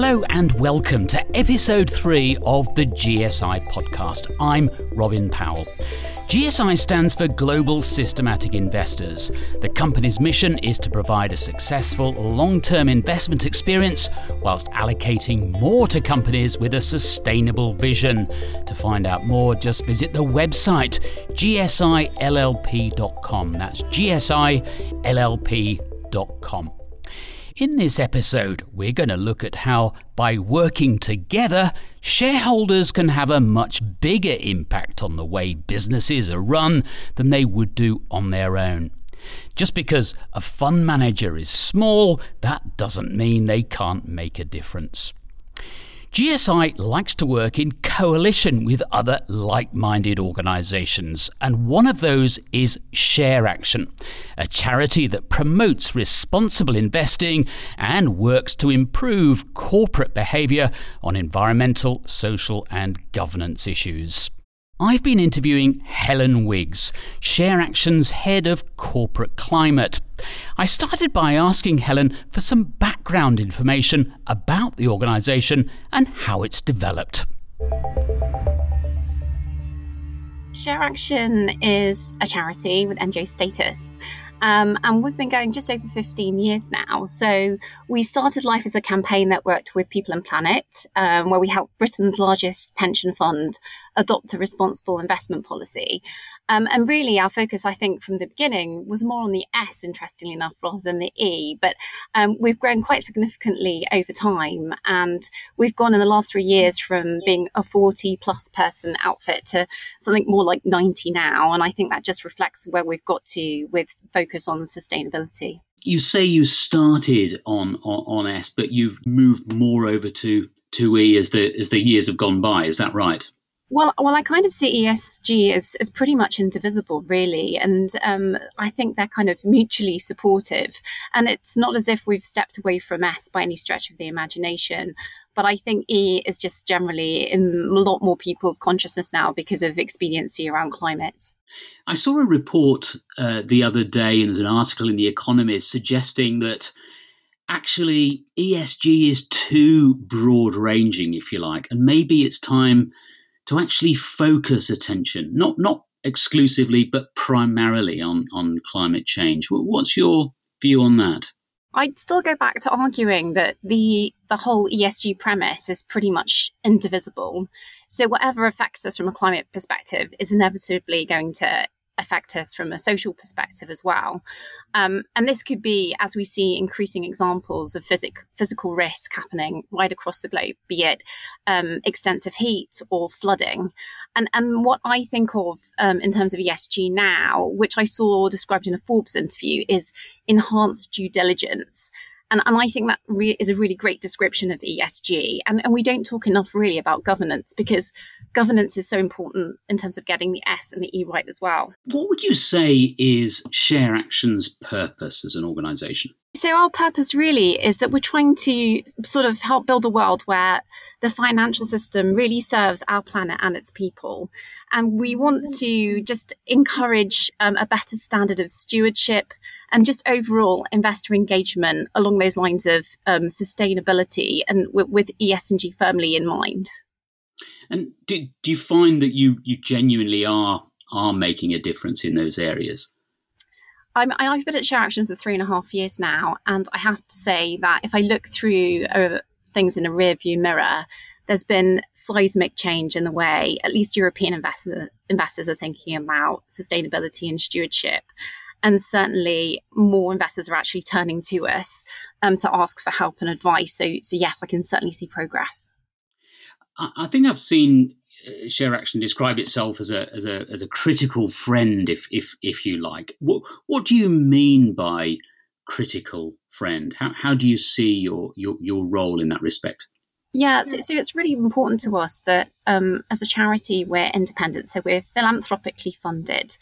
Hello and welcome to episode three of the GSI podcast. I'm Robin Powell. GSI stands for Global Systematic Investors. The company's mission is to provide a successful long term investment experience whilst allocating more to companies with a sustainable vision. To find out more, just visit the website gsillp.com. That's gsillp.com. In this episode, we're going to look at how, by working together, shareholders can have a much bigger impact on the way businesses are run than they would do on their own. Just because a fund manager is small, that doesn't mean they can't make a difference. GSI likes to work in coalition with other like minded organisations, and one of those is ShareAction, a charity that promotes responsible investing and works to improve corporate behaviour on environmental, social, and governance issues. I've been interviewing Helen Wiggs, ShareAction's head of corporate climate. I started by asking Helen for some background information about the organisation and how it's developed. ShareAction is a charity with NGO status um, and we've been going just over 15 years now. So we started life as a campaign that worked with People and Planet, um, where we helped Britain's largest pension fund adopt a responsible investment policy. Um, and really, our focus, I think, from the beginning was more on the S, interestingly enough, rather than the E. But um, we've grown quite significantly over time. And we've gone in the last three years from being a 40 plus person outfit to something more like 90 now. And I think that just reflects where we've got to with focus on sustainability. You say you started on, on, on S, but you've moved more over to, to E as the, as the years have gone by. Is that right? Well, well, I kind of see ESG as, as pretty much indivisible, really. And um, I think they're kind of mutually supportive. And it's not as if we've stepped away from S by any stretch of the imagination. But I think E is just generally in a lot more people's consciousness now because of expediency around climate. I saw a report uh, the other day, and there's an article in The Economist suggesting that actually ESG is too broad ranging, if you like, and maybe it's time to actually focus attention, not not exclusively, but primarily on on climate change. What's your view on that? I'd still go back to arguing that the the whole ESG premise is pretty much indivisible. So whatever affects us from a climate perspective is inevitably going to affect us from a social perspective as well. Um, and this could be, as we see increasing examples of physic- physical risk happening right across the globe, be it um, extensive heat or flooding. And, and what I think of um, in terms of ESG now, which I saw described in a Forbes interview, is enhanced due diligence. And, and I think that re- is a really great description of ESG. And, and we don't talk enough really about governance because governance is so important in terms of getting the S and the E right as well. What would you say is ShareAction's purpose as an organisation? So, our purpose really is that we're trying to sort of help build a world where the financial system really serves our planet and its people. And we want to just encourage um, a better standard of stewardship and just overall investor engagement along those lines of um, sustainability and w- with ESG firmly in mind. And do, do you find that you, you genuinely are are making a difference in those areas? I'm, I've been at ShareAction for three and a half years now, and I have to say that if I look through uh, things in a rearview mirror, there's been seismic change in the way at least European investor, investors are thinking about sustainability and stewardship. And certainly more investors are actually turning to us um, to ask for help and advice. So, so, yes, I can certainly see progress. I think I've seen uh, ShareAction describe itself as a as a as a critical friend, if if if you like. What what do you mean by critical friend? How how do you see your your your role in that respect? Yeah, so, so it's really important to us that um, as a charity we're independent, so we're philanthropically funded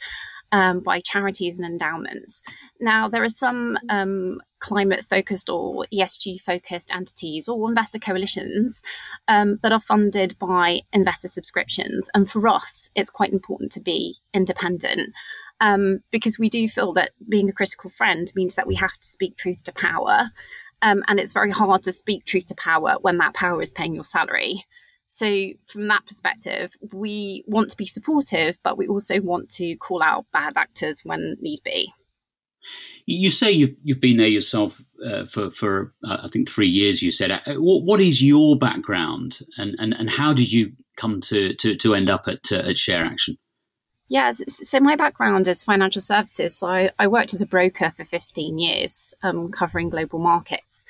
um, by charities and endowments. Now, there are some um, climate focused or ESG focused entities or investor coalitions um, that are funded by investor subscriptions. And for us, it's quite important to be independent. Um, because we do feel that being a critical friend means that we have to speak truth to power. Um, and it's very hard to speak truth to power when that power is paying your salary. So, from that perspective, we want to be supportive, but we also want to call out bad actors when need be. You say you've, you've been there yourself uh, for, for uh, I think, three years, you said. Uh, what, what is your background and, and, and how did you come to, to, to end up at, uh, at ShareAction? Yes, so my background is financial services. So I, I worked as a broker for 15 years, um, covering global markets.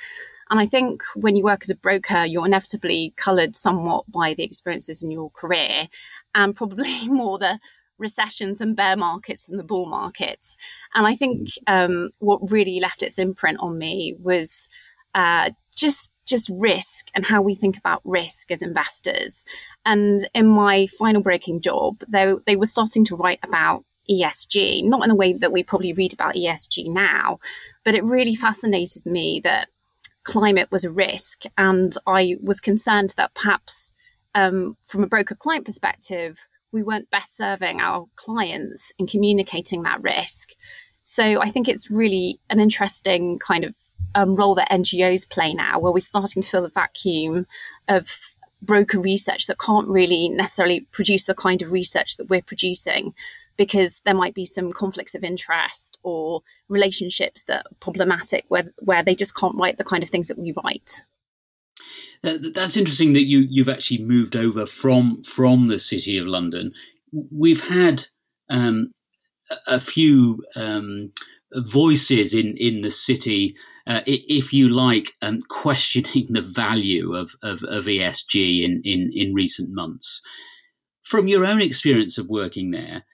And I think when you work as a broker, you're inevitably coloured somewhat by the experiences in your career and probably more the recessions and bear markets than the bull markets. And I think um, what really left its imprint on me was uh, just just risk and how we think about risk as investors. And in my final breaking job, they, they were starting to write about ESG, not in a way that we probably read about ESG now, but it really fascinated me that climate was a risk. And I was concerned that perhaps um, from a broker client perspective, we weren't best serving our clients in communicating that risk. So I think it's really an interesting kind of um, role that NGOs play now, where we're starting to fill the vacuum of broker research that can't really necessarily produce the kind of research that we're producing because there might be some conflicts of interest or relationships that are problematic where, where they just can't write the kind of things that we write. That's interesting that you you've actually moved over from from the city of London. We've had um, a few um, voices in in the city uh, if you like, um, questioning the value of, of, of ESG in, in, in recent months. From your own experience of working there,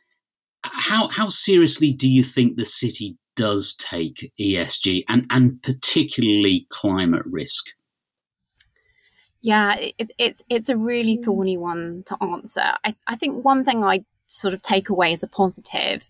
how, how seriously do you think the city does take ESG and, and particularly climate risk? Yeah, it, it's it's a really thorny one to answer. I, I think one thing I sort of take away as a positive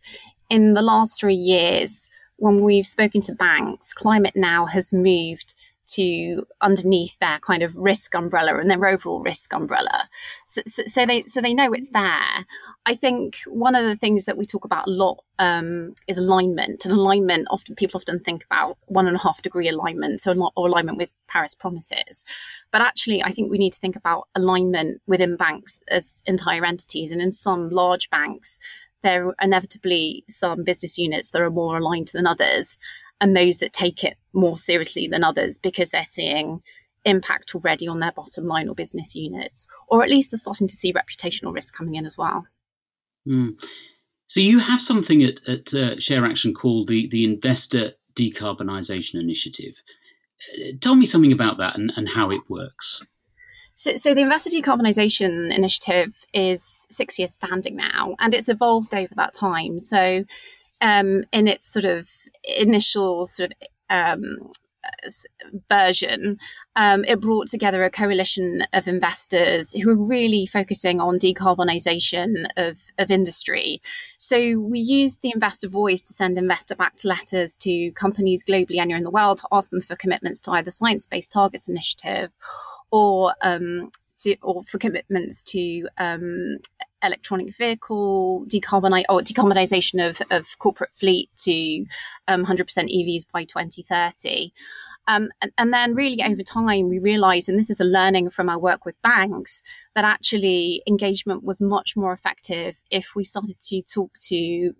in the last three years, when we've spoken to banks, Climate Now has moved to underneath their kind of risk umbrella and their overall risk umbrella. So, so, so, they so they know it's there. I think one of the things that we talk about a lot um, is alignment, and alignment. Often people often think about one and a half degree alignment, so or alignment with Paris promises. But actually, I think we need to think about alignment within banks as entire entities, and in some large banks, there are inevitably some business units that are more aligned than others and those that take it more seriously than others because they're seeing impact already on their bottom line or business units, or at least are starting to see reputational risk coming in as well. Mm. So you have something at, at uh, ShareAction called the, the Investor Decarbonisation Initiative. Uh, tell me something about that and, and how it works. So, so the Investor Decarbonisation Initiative is six years standing now, and it's evolved over that time. So, um, in its sort of initial sort of um, version, um, it brought together a coalition of investors who were really focusing on decarbonisation of, of industry. So we used the investor voice to send investor backed letters to companies globally anywhere in the world to ask them for commitments to either Science Based Targets Initiative or um, to, or for commitments to um, electronic vehicle decarbonize or decarbonization of, of corporate fleet to um, 100% EVs by 2030. Um, and, and, then, really, over time, we realized, and this is a learning from our work with banks, that actually engagement was much more effective if we started to talk to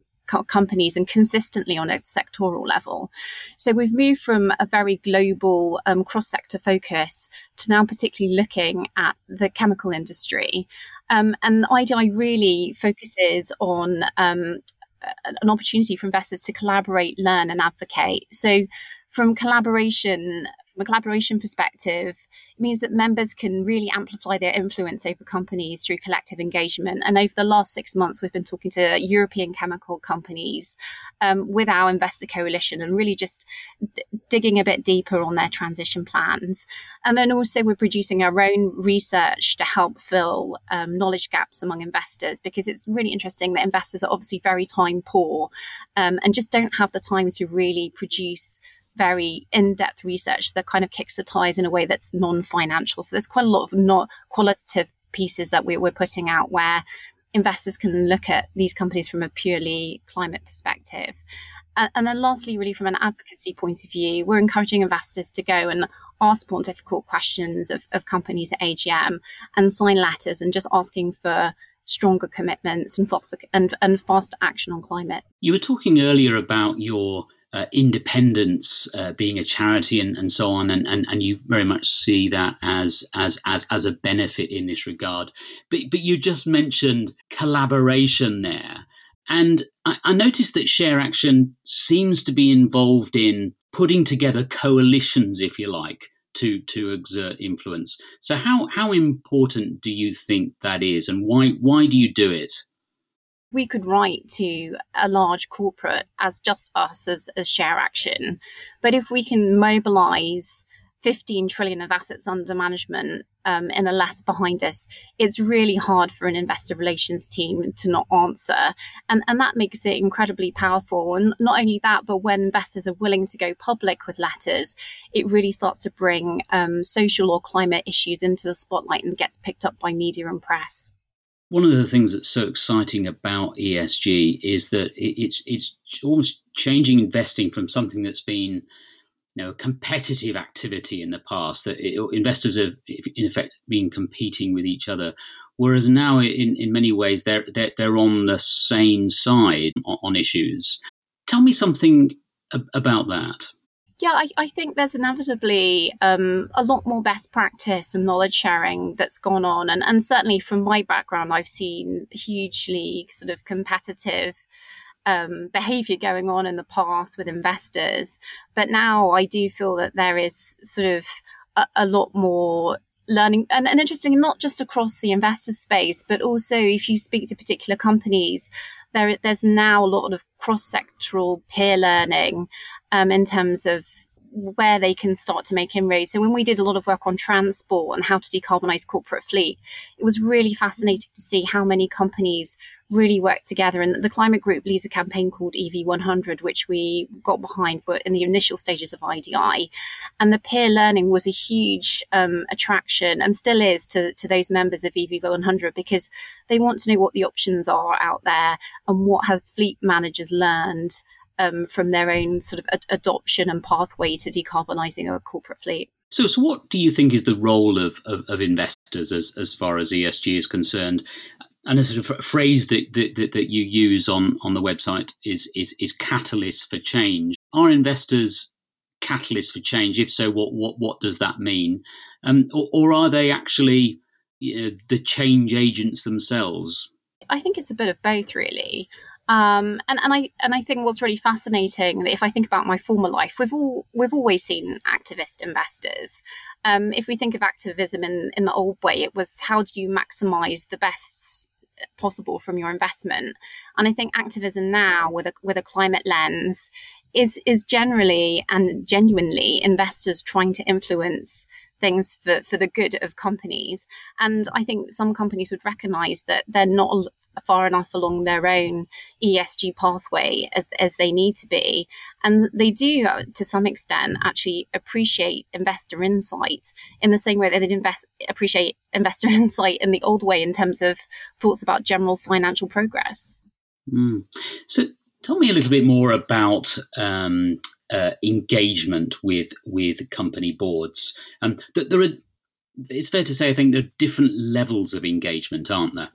companies and consistently on a sectoral level. So we've moved from a very global um, cross sector focus to now particularly looking at the chemical industry. Um, and IDI really focuses on um, an opportunity for investors to collaborate, learn, and advocate. So from collaboration from a collaboration perspective, it means that members can really amplify their influence over companies through collective engagement. And over the last six months, we've been talking to European chemical companies um, with our investor coalition and really just d- digging a bit deeper on their transition plans. And then also, we're producing our own research to help fill um, knowledge gaps among investors because it's really interesting that investors are obviously very time poor um, and just don't have the time to really produce very in-depth research that kind of kicks the ties in a way that's non-financial. So there's quite a lot of not qualitative pieces that we, we're putting out where investors can look at these companies from a purely climate perspective. And then, lastly, really from an advocacy point of view, we're encouraging investors to go and ask more difficult questions of, of companies at AGM and sign letters and just asking for stronger commitments and faster and, and faster action on climate. You were talking earlier about your uh, independence uh, being a charity and, and so on and, and, and you very much see that as as as as a benefit in this regard but but you just mentioned collaboration there and I, I noticed that ShareAction seems to be involved in putting together coalitions if you like to to exert influence. So how how important do you think that is, and why why do you do it? We could write to a large corporate as just us as, as ShareAction, but if we can mobilize 15 trillion of assets under management um, in a letter behind us, it's really hard for an investor relations team to not answer. And, and that makes it incredibly powerful. And not only that, but when investors are willing to go public with letters, it really starts to bring um, social or climate issues into the spotlight and gets picked up by media and press. One of the things that's so exciting about ESG is that it's it's almost changing investing from something that's been you know, competitive activity in the past that it, investors have in effect been competing with each other, whereas now in, in many ways they're, they're, they're on the same side on, issues. Tell me something ab- about that. Yeah, I, I, think there's inevitably um, a lot more best practice and knowledge sharing that's gone on. And, and certainly from my background, I've seen hugely sort of competitive um, behavior going on in the past with investors. But now I do feel that there is sort of a, a lot more learning and, and interesting, not just across the investor space, but also if you speak to particular companies, there, there's now a lot of cross sectoral peer learning um, in terms of where they can start to make inroads. So when we did a lot of work on transport and how to decarbonize corporate fleet, it was really fascinating to see how many companies really work together. And the climate group leads a campaign called EV100, which we got behind in the initial stages of IDI. And the peer learning was a huge um, attraction and still is to, to those members of EV100 because they want to know what the options are out there and what have fleet managers learned um, from their own sort of ad- adoption and pathway to decarbonising a corporate fleet. So, so what do you think is the role of, of, of, investors as, as far as ESG is concerned? And a sort of phrase that, that, that you use on, on the website is, is, is catalyst for change. Are investors catalysts for change? If so, what, what, what does that mean? Um, or, or are they actually you know, the change agents themselves? I think it's a bit of both, really. Um, and, and I and I think what's really fascinating, if I think about my former life, we've all we've always seen activist investors. Um, if we think of activism in, in the old way, it was how do you maximize the best possible from your investment? And I think activism now, with a with a climate lens, is is generally and genuinely investors trying to influence things for, for the good of companies. And I think some companies would recognize that they're not far enough along their own ESG pathway as, as they need to be. And they do, to some extent, actually appreciate investor insight in the same way that they'd invest, appreciate investor insight in the old way in terms of thoughts about general financial progress. Mm. So tell me a little bit more about um, uh, engagement with with company boards. Um, there are, it's fair to say, I think there are different levels of engagement, aren't there?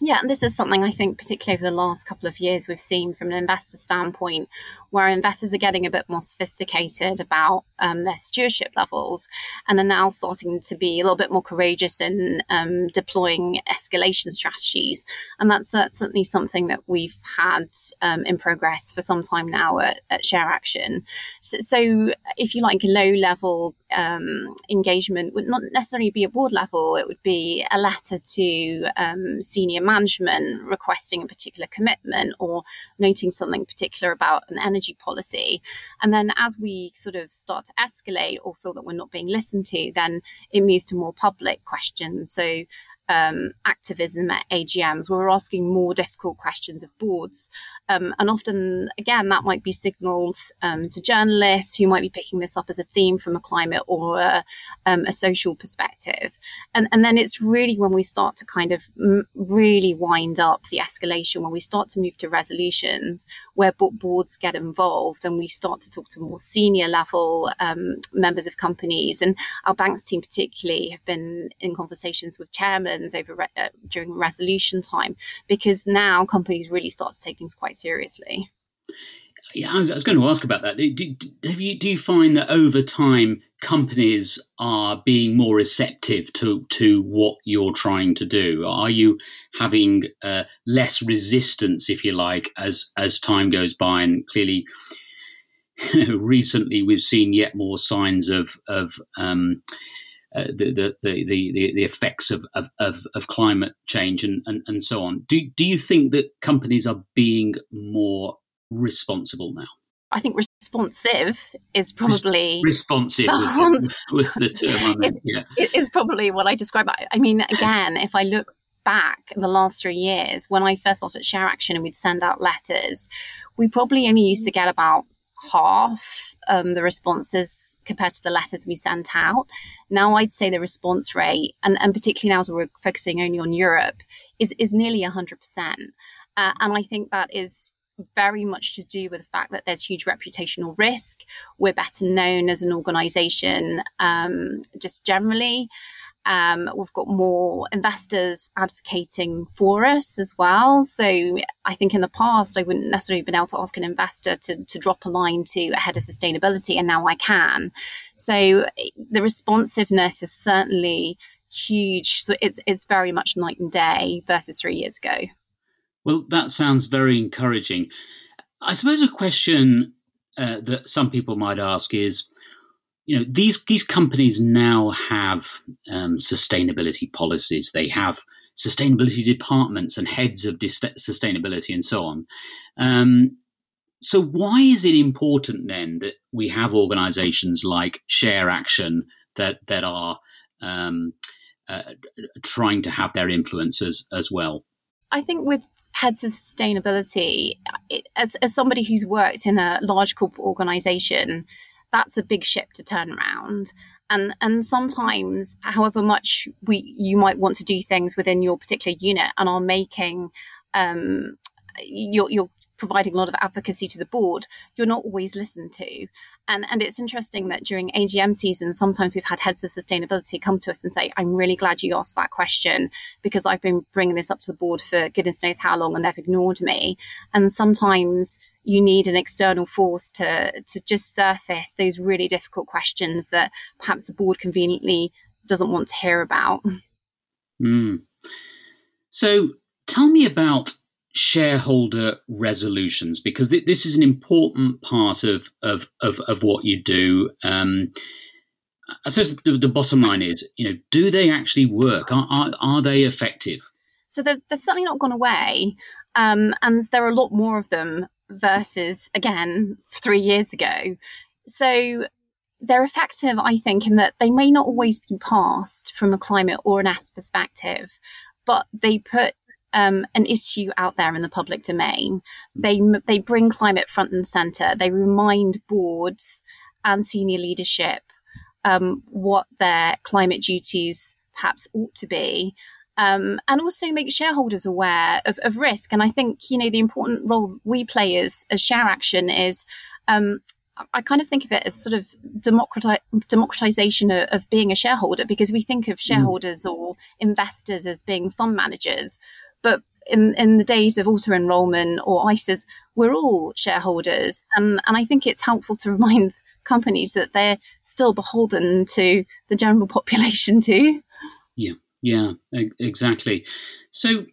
Yeah, and this is something I think, particularly over the last couple of years, we've seen from an investor standpoint, where investors are getting a bit more sophisticated about um, their stewardship levels and are now starting to be a little bit more courageous in um, deploying escalation strategies. And that's certainly something that we've had um, in progress for some time now at, at ShareAction. So, so, if you like, low level um, engagement would not necessarily be a board level, it would be a letter to um, senior management requesting a particular commitment or noting something particular about an energy policy. And then as we sort of start to escalate or feel that we're not being listened to, then it moves to more public questions. So um, activism at AGMs, where we're asking more difficult questions of boards. Um, and often, again, that might be signaled um, to journalists who might be picking this up as a theme from a climate or a, um, a social perspective. And, and then it's really when we start to kind of m- really wind up the escalation, when we start to move to resolutions where boards get involved and we start to talk to more senior level um, members of companies. And our banks team, particularly, have been in conversations with chairmen over re- uh, during resolution time because now companies really start to take things quite seriously. Yeah, I was, I was going to ask about that. Do, do, have you do you find that over time companies are being more receptive to to what you're trying to do? Are you having uh, less resistance, if you like, as as time goes by? And clearly, recently we've seen yet more signs of of um, uh, the, the, the, the, the effects of, of, of, of climate change and, and, and so on. Do, do you think that companies are being more responsible now? I think responsive is probably responsive was the, was the term. yeah. it's probably what I describe. I mean, again, if I look back the last three years, when I first started ShareAction and we'd send out letters, we probably only used to get about half um, the responses compared to the letters we sent out. Now I'd say the response rate, and, and particularly now as we're focusing only on Europe, is, is nearly 100%. Uh, and I think that is very much to do with the fact that there's huge reputational risk. We're better known as an organization um, just generally. Um, we've got more investors advocating for us as well. So I think in the past, I wouldn't necessarily have been able to ask an investor to, to drop a line to a head of sustainability, and now I can. So the responsiveness is certainly huge. So it's it's very much night and day versus three years ago. Well, that sounds very encouraging. I suppose a question uh, that some people might ask is you know these these companies now have um, sustainability policies. They have sustainability departments and heads of dis- sustainability and so on. Um, so why is it important then that we have organisations like ShareAction that that are um, uh, trying to have their influences as well? I think with heads of sustainability, it, as as somebody who's worked in a large corporate organisation that's a big ship to turn around. And and sometimes however much we you might want to do things within your particular unit and are making um you're, you're providing a lot of advocacy to the board you're not always listened to. And and it's interesting that during AGM season sometimes we've had heads of sustainability come to us and say I'm really glad you asked that question because I've been bringing this up to the board for goodness knows how long and they've ignored me. And sometimes you need an external force to to just surface those really difficult questions that perhaps the board conveniently doesn't want to hear about. Mm. So tell me about shareholder resolutions because th- this is an important part of of of, of what you do. Um, I suppose the, the, bottom line is, you know, do they actually work? Are are, are they effective? So they've, they've certainly not gone away, um, and there are a lot more of them versus again three years ago. So they're effective, I think, in that they may not always be passed from a climate or an S perspective, but they put um, an issue out there in the public domain. They they bring climate front and center. They remind boards and senior leadership um, what their climate duties perhaps ought to be, um, and also make shareholders aware of, of, risk. And I think you know the important role we play as as ShareAction is. Um, I kind of think of it as sort of democrati- democratization of, of, being a shareholder because we think of mm. shareholders mm. or investors as being fund managers, but in, in the days of auto enrollment or ISAs, we're all shareholders. And, and I think it's helpful to remind companies that they're still beholden to the general population too. Yeah. Exactly. So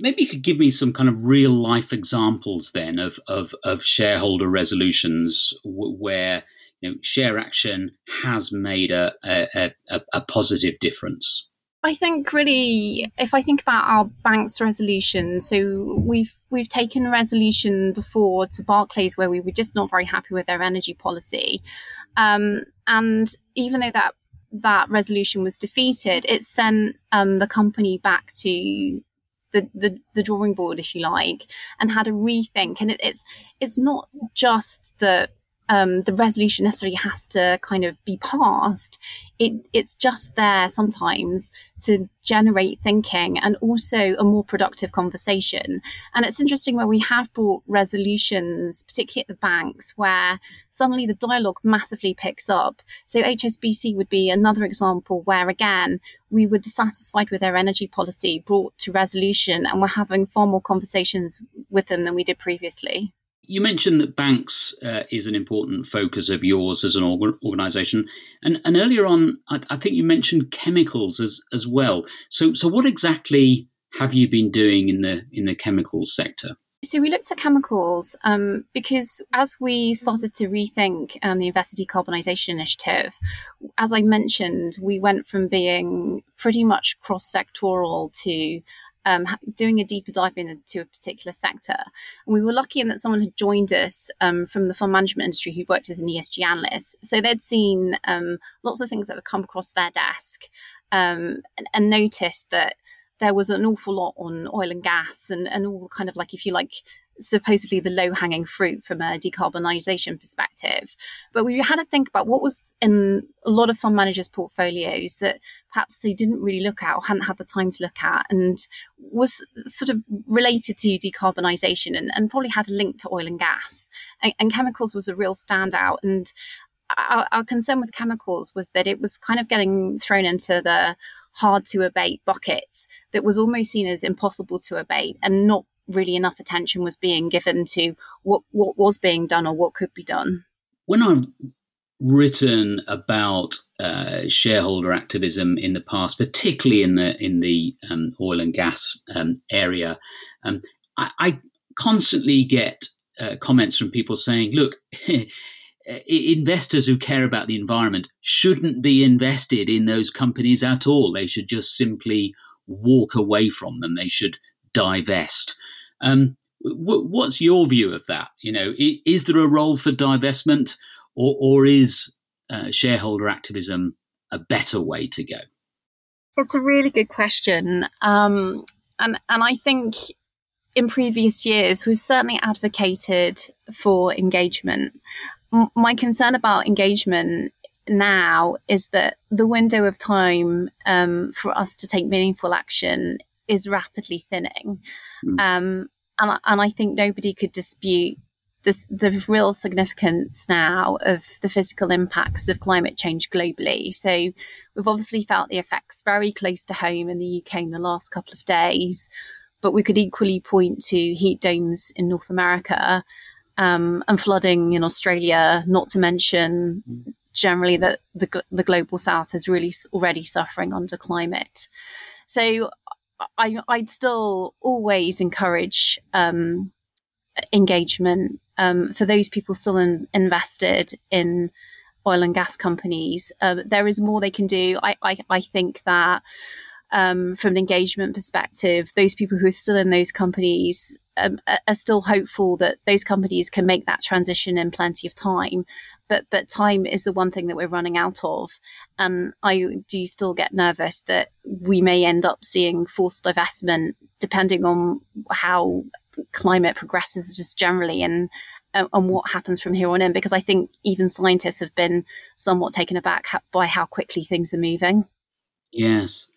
maybe you could give me some kind of real life examples then of of, of shareholder resolutions where you know ShareAction has made a, a, a, a positive difference. I think really, if I think about our bank's resolution, so we've we've taken a resolution before to Barclays where we were just not very happy with their energy policy, um, and even though that that resolution was defeated, it sent um, the company back to the, the, the drawing board, if you like, and had a rethink. And it, it's it's not just that um, the resolution necessarily has to kind of be passed. It, it's just there sometimes to generate thinking and also a more productive conversation. And it's interesting where we have brought resolutions, particularly at the banks, where suddenly the dialogue massively picks up. So HSBC would be another example where, again, we were dissatisfied with their energy policy brought to resolution and we're having far more conversations with them than we did previously you mentioned that banks uh, is an important focus of yours as an org- organization, and and earlier on, I, I, think you mentioned chemicals as as well. So so what exactly have you been doing in the in the chemicals sector? So we looked at chemicals um, because as we started to rethink um, the investor decarbonisation initiative, as I mentioned, we went from being pretty much cross sectoral to um, doing a deeper dive into a particular sector. And we were lucky in that someone had joined us um, from the fund management industry who worked as an ESG analyst. So they'd seen um, lots of things that had come across their desk um, and, and noticed that there was an awful lot on oil and gas and, and all kind of like, if you like, supposedly the low hanging fruit from a decarbonisation perspective. But we had to think about what was in a lot of fund managers' portfolios that perhaps they didn't really look at or hadn't had the time to look at and was sort of related to decarbonisation and, and probably had a link to oil and gas. And, and chemicals was a real standout. And our, our concern with chemicals was that it was kind of getting thrown into the hard to abate buckets that was almost seen as impossible to abate and not really enough attention was being given to what what was being done or what could be done. When I've written about uh, shareholder activism in the past, particularly in the in the um, oil and gas um, area, um, I, I, constantly get uh, comments from people saying, "Look." investors who care about the environment shouldn't be invested in those companies at all. They should just simply walk away from them. They should divest. Um, w- what's your view of that? You know, is, is there a role for divestment, or, or is uh, shareholder activism a better way to go? It's a really good question, um, and and I think in previous years we've certainly advocated for engagement. M- my concern about engagement now is that the window of time um, for us to take meaningful action is rapidly thinning. Mm. Um, and, and I think nobody could dispute this, the real significance now of the physical impacts of climate change globally. So we've obviously felt the effects very close to home in the UK in the last couple of days, but we could equally point to heat domes in North America um, and flooding in Australia, not to mention generally that the, the global south is really already suffering under climate. So I, I'd still always encourage um, engagement um, for those people still in, invested in oil and gas companies. Uh, there is more they can do. I, I, I think that um, from an engagement perspective, those people who are still in those companies um, are still hopeful that those companies can make that transition in plenty of time but but time is the one thing that we're running out of. And i do still get nervous that we may end up seeing forced divestment depending on how climate progresses just generally and and what happens from here on in because i think even scientists have been somewhat taken aback by how quickly things are moving. Yes.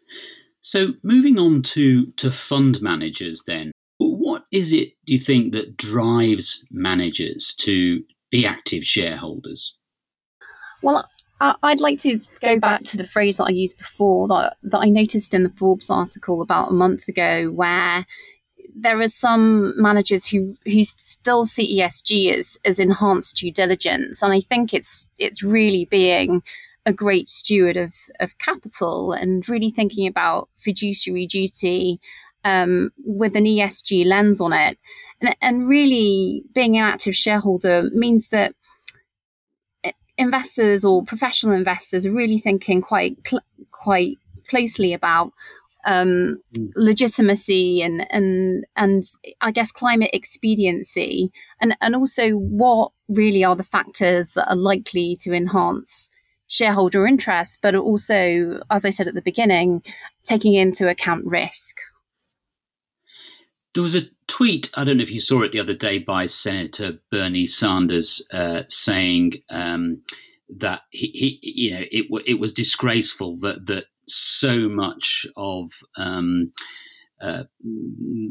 So moving on to to fund managers then what is it do you think that drives managers to be active shareholders? Well, I'd like to go back to the phrase that I used before that, that I noticed in the Forbes article about a month ago, where there are some managers who who still see ESG as as enhanced due diligence, and I think it's it's really being a great steward of of capital and really thinking about fiduciary duty um, with an ESG lens on it. And, and really, being an active shareholder means that investors or professional investors are really thinking quite cl- quite closely about um, mm. legitimacy and and and I guess climate expediency and and also what really are the factors that are likely to enhance shareholder interest, but also, as I said at the beginning, taking into account risk. There was a tweet, I don't know if you saw it the other day, by Senator Bernie Sanders uh, saying um, that he, he, you know, it, it was disgraceful that, that so much of um, uh,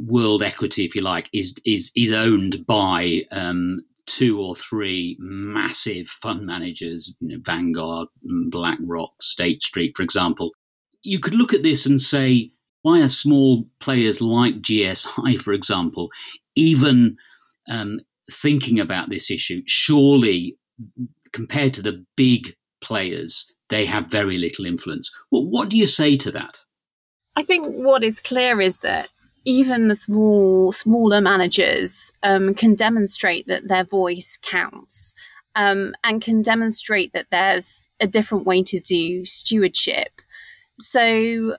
world equity, if you like, is is is owned by um, two or three massive fund managers, you know, Vanguard, BlackRock, State Street, for example. You could look at this and say, why are small players like GSI, for example, even um, thinking about this issue? Surely, compared to the big players, they have very little influence. Well, what do you say to that? I think what is clear is that even the small smaller managers um, can demonstrate that their voice counts um, and can demonstrate that there's a different way to do stewardship. So,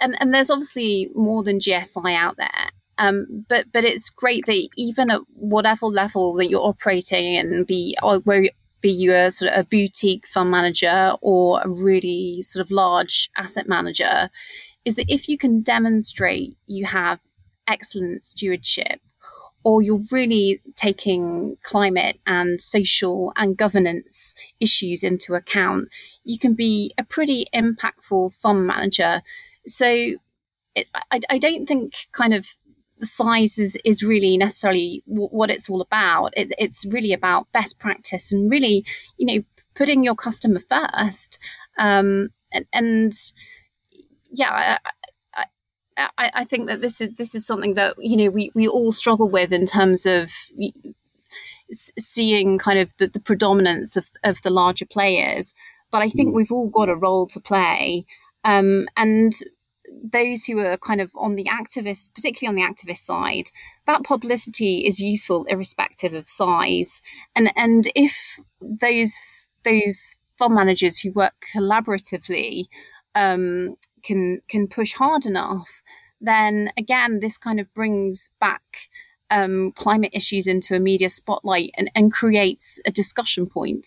and, and there's obviously more than GSI out there. Um, but but it's great that even at whatever level that you're operating and be where be you a sort of a boutique fund manager or a really sort of large asset manager, is that if you can demonstrate you have excellent stewardship or you're really taking climate and social and governance issues into account, you can be a pretty impactful fund manager. So it, I, I, don't think kind of the size is, is really necessarily w- what it's all about. It, it's really about best practice and really, you know, putting your customer first. Um, and, and yeah, I, I, I think that this is this is something that you know we, we all struggle with in terms of seeing kind of the, the predominance of, of the larger players. But I think mm. we've all got a role to play. Um, and those who are kind of on the activist, particularly on the activist side, that publicity is useful irrespective of size. And and if those those fund managers who work collaboratively um, can can push hard enough, then again, this kind of brings back um, climate issues into a media spotlight and, and creates a discussion point.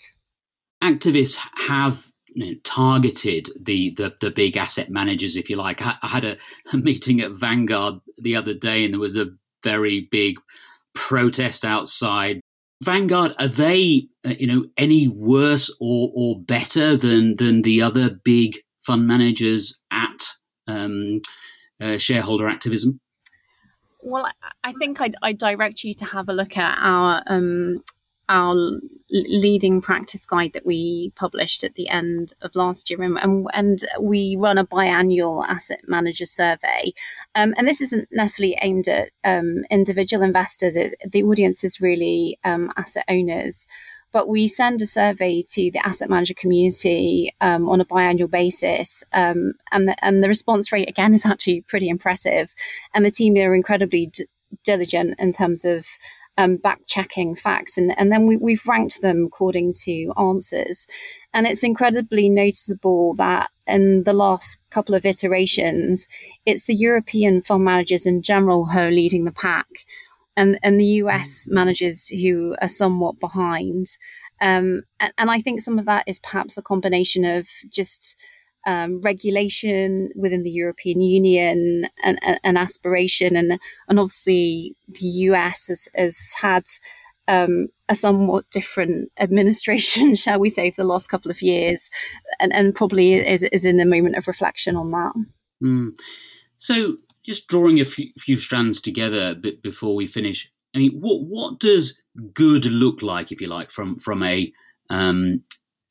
Activists have you know, targeted the, the, the big asset managers, if you like. I, I had a, a, meeting at Vanguard the other day, and there was a very big protest outside. Vanguard are they, uh, you know, any worse or or better than than the other big fund managers at um, uh, shareholder activism? Well, I think I'd, I'd, direct you to have a look at our um, our leading practice guide that we published at the end of last year, and, and we run a biannual asset manager survey. Um, and this isn't necessarily aimed at um, individual investors; it, the audience is really um, asset owners but we send a survey to the asset manager community um, on a biannual basis. Um, and, the, and the response rate, again, is actually pretty impressive. And the team are incredibly d- diligent in terms of um, back checking facts. And, and then we, we've ranked them according to answers. And it's incredibly noticeable that in the last couple of iterations, it's the European fund managers in general who are leading the pack and and the US mm. managers who are somewhat behind. Um, and, and, I think some of that is perhaps a combination of just um, regulation within the European Union and, aspiration, and and obviously the US has, has had um, a somewhat different administration, shall we say, for the last couple of years, and, and probably is, is in a moment of reflection on that. Mm. So just drawing a few, few strands together bit before we finish. I mean, what what does good look like, if you like, from from a, um,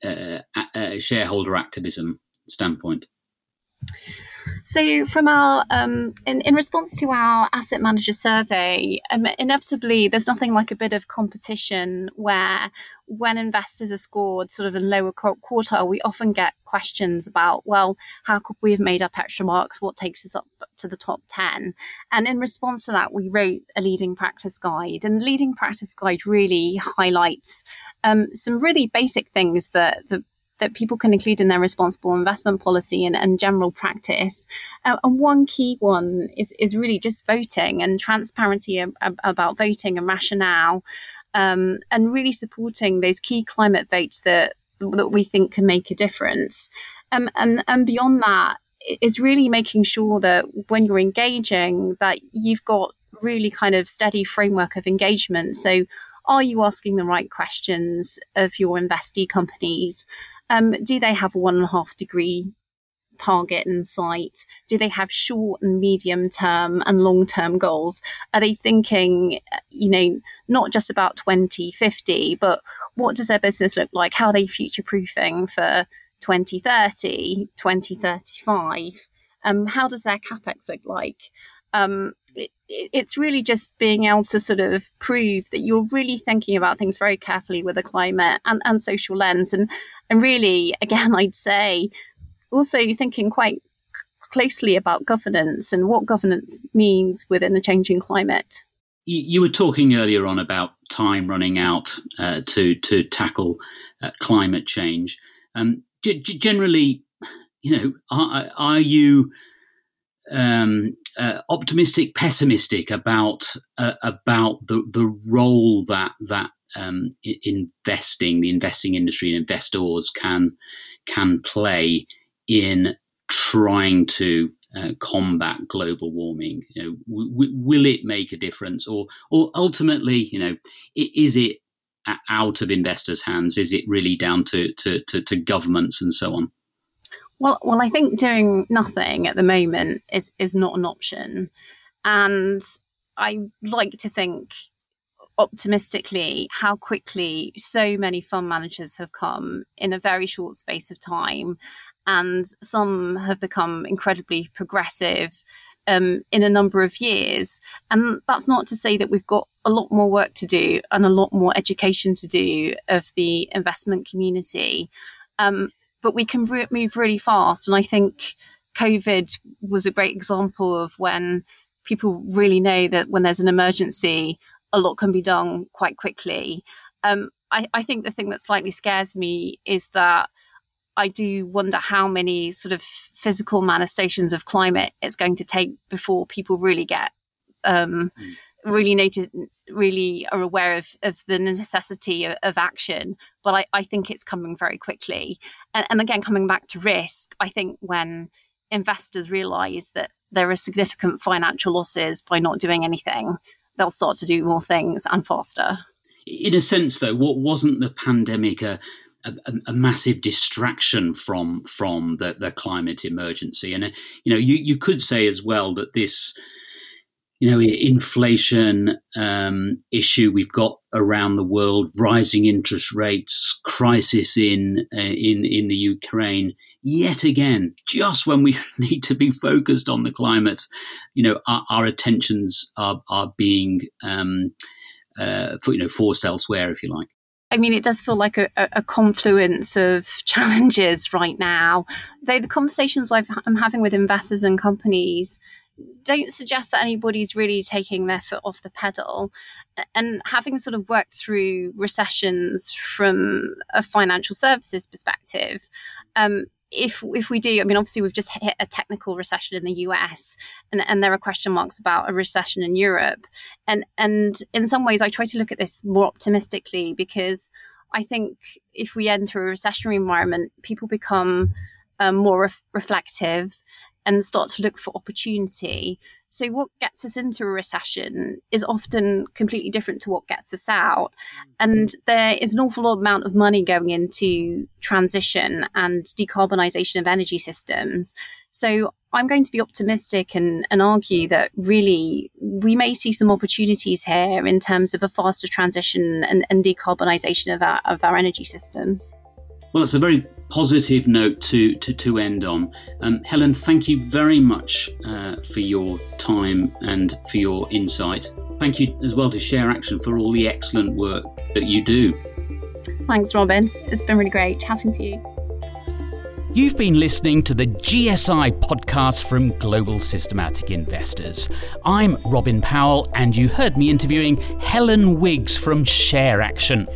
uh, a shareholder activism standpoint? So, from our um, in, in response to our asset manager survey, um, inevitably there's nothing like a bit of competition where when investors are scored sort of in lower quartile, we often get questions about, well, how could we have made up extra marks? What takes us up to the top 10? And in response to that, we wrote a leading practice guide. And the leading practice guide really highlights um, some really basic things that the that people can include in their responsible investment policy and, and general practice. Uh, and one key one is, is really just voting and transparency ab- about voting and rationale, um, and really supporting those key climate votes that that we think can make a difference. Um, and and beyond that, it's really making sure that when you're engaging, that you've got really kind of steady framework of engagement. So, are you asking the right questions of your investee companies? Um, do they have a one and a half degree target in sight? Do they have short and medium term and long term goals? Are they thinking, you know, not just about 2050, but what does their business look like? How are they future proofing for 2030, 2035? Um, how does their capex look like? Um, it, it's really just being able to sort of prove that you're really thinking about things very carefully with a climate and, and social lens. And, and really, again, I'd say also thinking quite closely about governance and what governance means within a changing climate. You were talking earlier on about time running out uh, to to tackle uh, climate change. Um, g- generally, you know, are, are you um, uh, optimistic, pessimistic about uh, about the the role that that um, investing, the investing industry and investors can can play in trying to uh, combat global warming? You know, w- w- will it make a difference, or or ultimately, you know, is it out of investors' hands? Is it really down to, to, to, to governments and so on? Well, well, I think doing nothing at the moment is is not an option, and I like to think optimistically how quickly so many fund managers have come in a very short space of time and some have become incredibly progressive um, in a number of years. And that's not to say that we've got a lot more work to do and a lot more education to do of the investment community. Um, but we can re- move really fast. And I think COVID was a great example of when people really know that when there's an emergency, a lot can be done quite quickly. Um, I, I think the thing that slightly scares me is that I do wonder how many sort of physical manifestations of climate it's going to take before people really get um, mm. really notice, really are aware of, of the necessity of, of action. But I, I, think it's coming very quickly. And, and again, coming back to risk, I think when investors realize that there are significant financial losses by not doing anything, they'll start to do more things and faster. In a sense, though, what wasn't the pandemic a a, a, massive distraction from from the, the climate emergency. And uh, you know, you, you could say as well that this you know inflation um, issue we've got around the world, rising interest rates, crisis in uh, in in the Ukraine. Yet again, just when we need to be focused on the climate, you know, our, our attentions are are being um, uh, for, you know forced elsewhere, if you like. I mean, it does feel like a, a, confluence of challenges right now. Though the conversations i am having with investors and companies don't suggest that anybody's really taking their foot off the pedal. And having sort of worked through recessions from a financial services perspective, um, if if we do, I mean, obviously we've just hit a technical recession in the US, and, and there are question marks about a recession in Europe, and and in some ways, I try to look at this more optimistically because I think if we enter a recessionary environment, people become um, more ref- reflective and start to look for opportunity. So, what gets us into a recession is often completely different to what gets us out. And there is an awful amount of money going into transition and decarbonisation of energy systems. So, I'm going to be optimistic and, and argue that really we may see some opportunities here in terms of a faster transition and, and decarbonisation of our, of our energy systems. Well, it's a very positive note to, to, to end on. Um, Helen, thank you very much uh, for your time and for your insight. Thank you as well to ShareAction for all the excellent work that you do. Thanks, Robin. It's been really great chatting to you. You've been listening to the GSI podcast from Global Systematic Investors. I'm Robin Powell, and you heard me interviewing Helen Wiggs from ShareAction.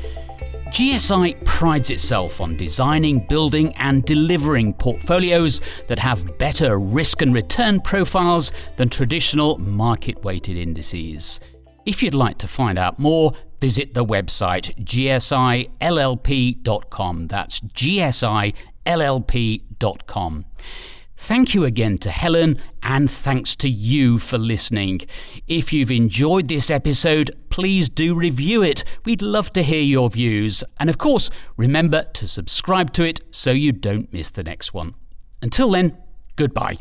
GSI prides itself on designing, building, and delivering portfolios that have better risk and return profiles than traditional market weighted indices. If you'd like to find out more, visit the website gsillp.com. That's gsillp.com. Thank you again to Helen, and thanks to you for listening. If you've enjoyed this episode, please do review it. We'd love to hear your views. And of course, remember to subscribe to it so you don't miss the next one. Until then, goodbye.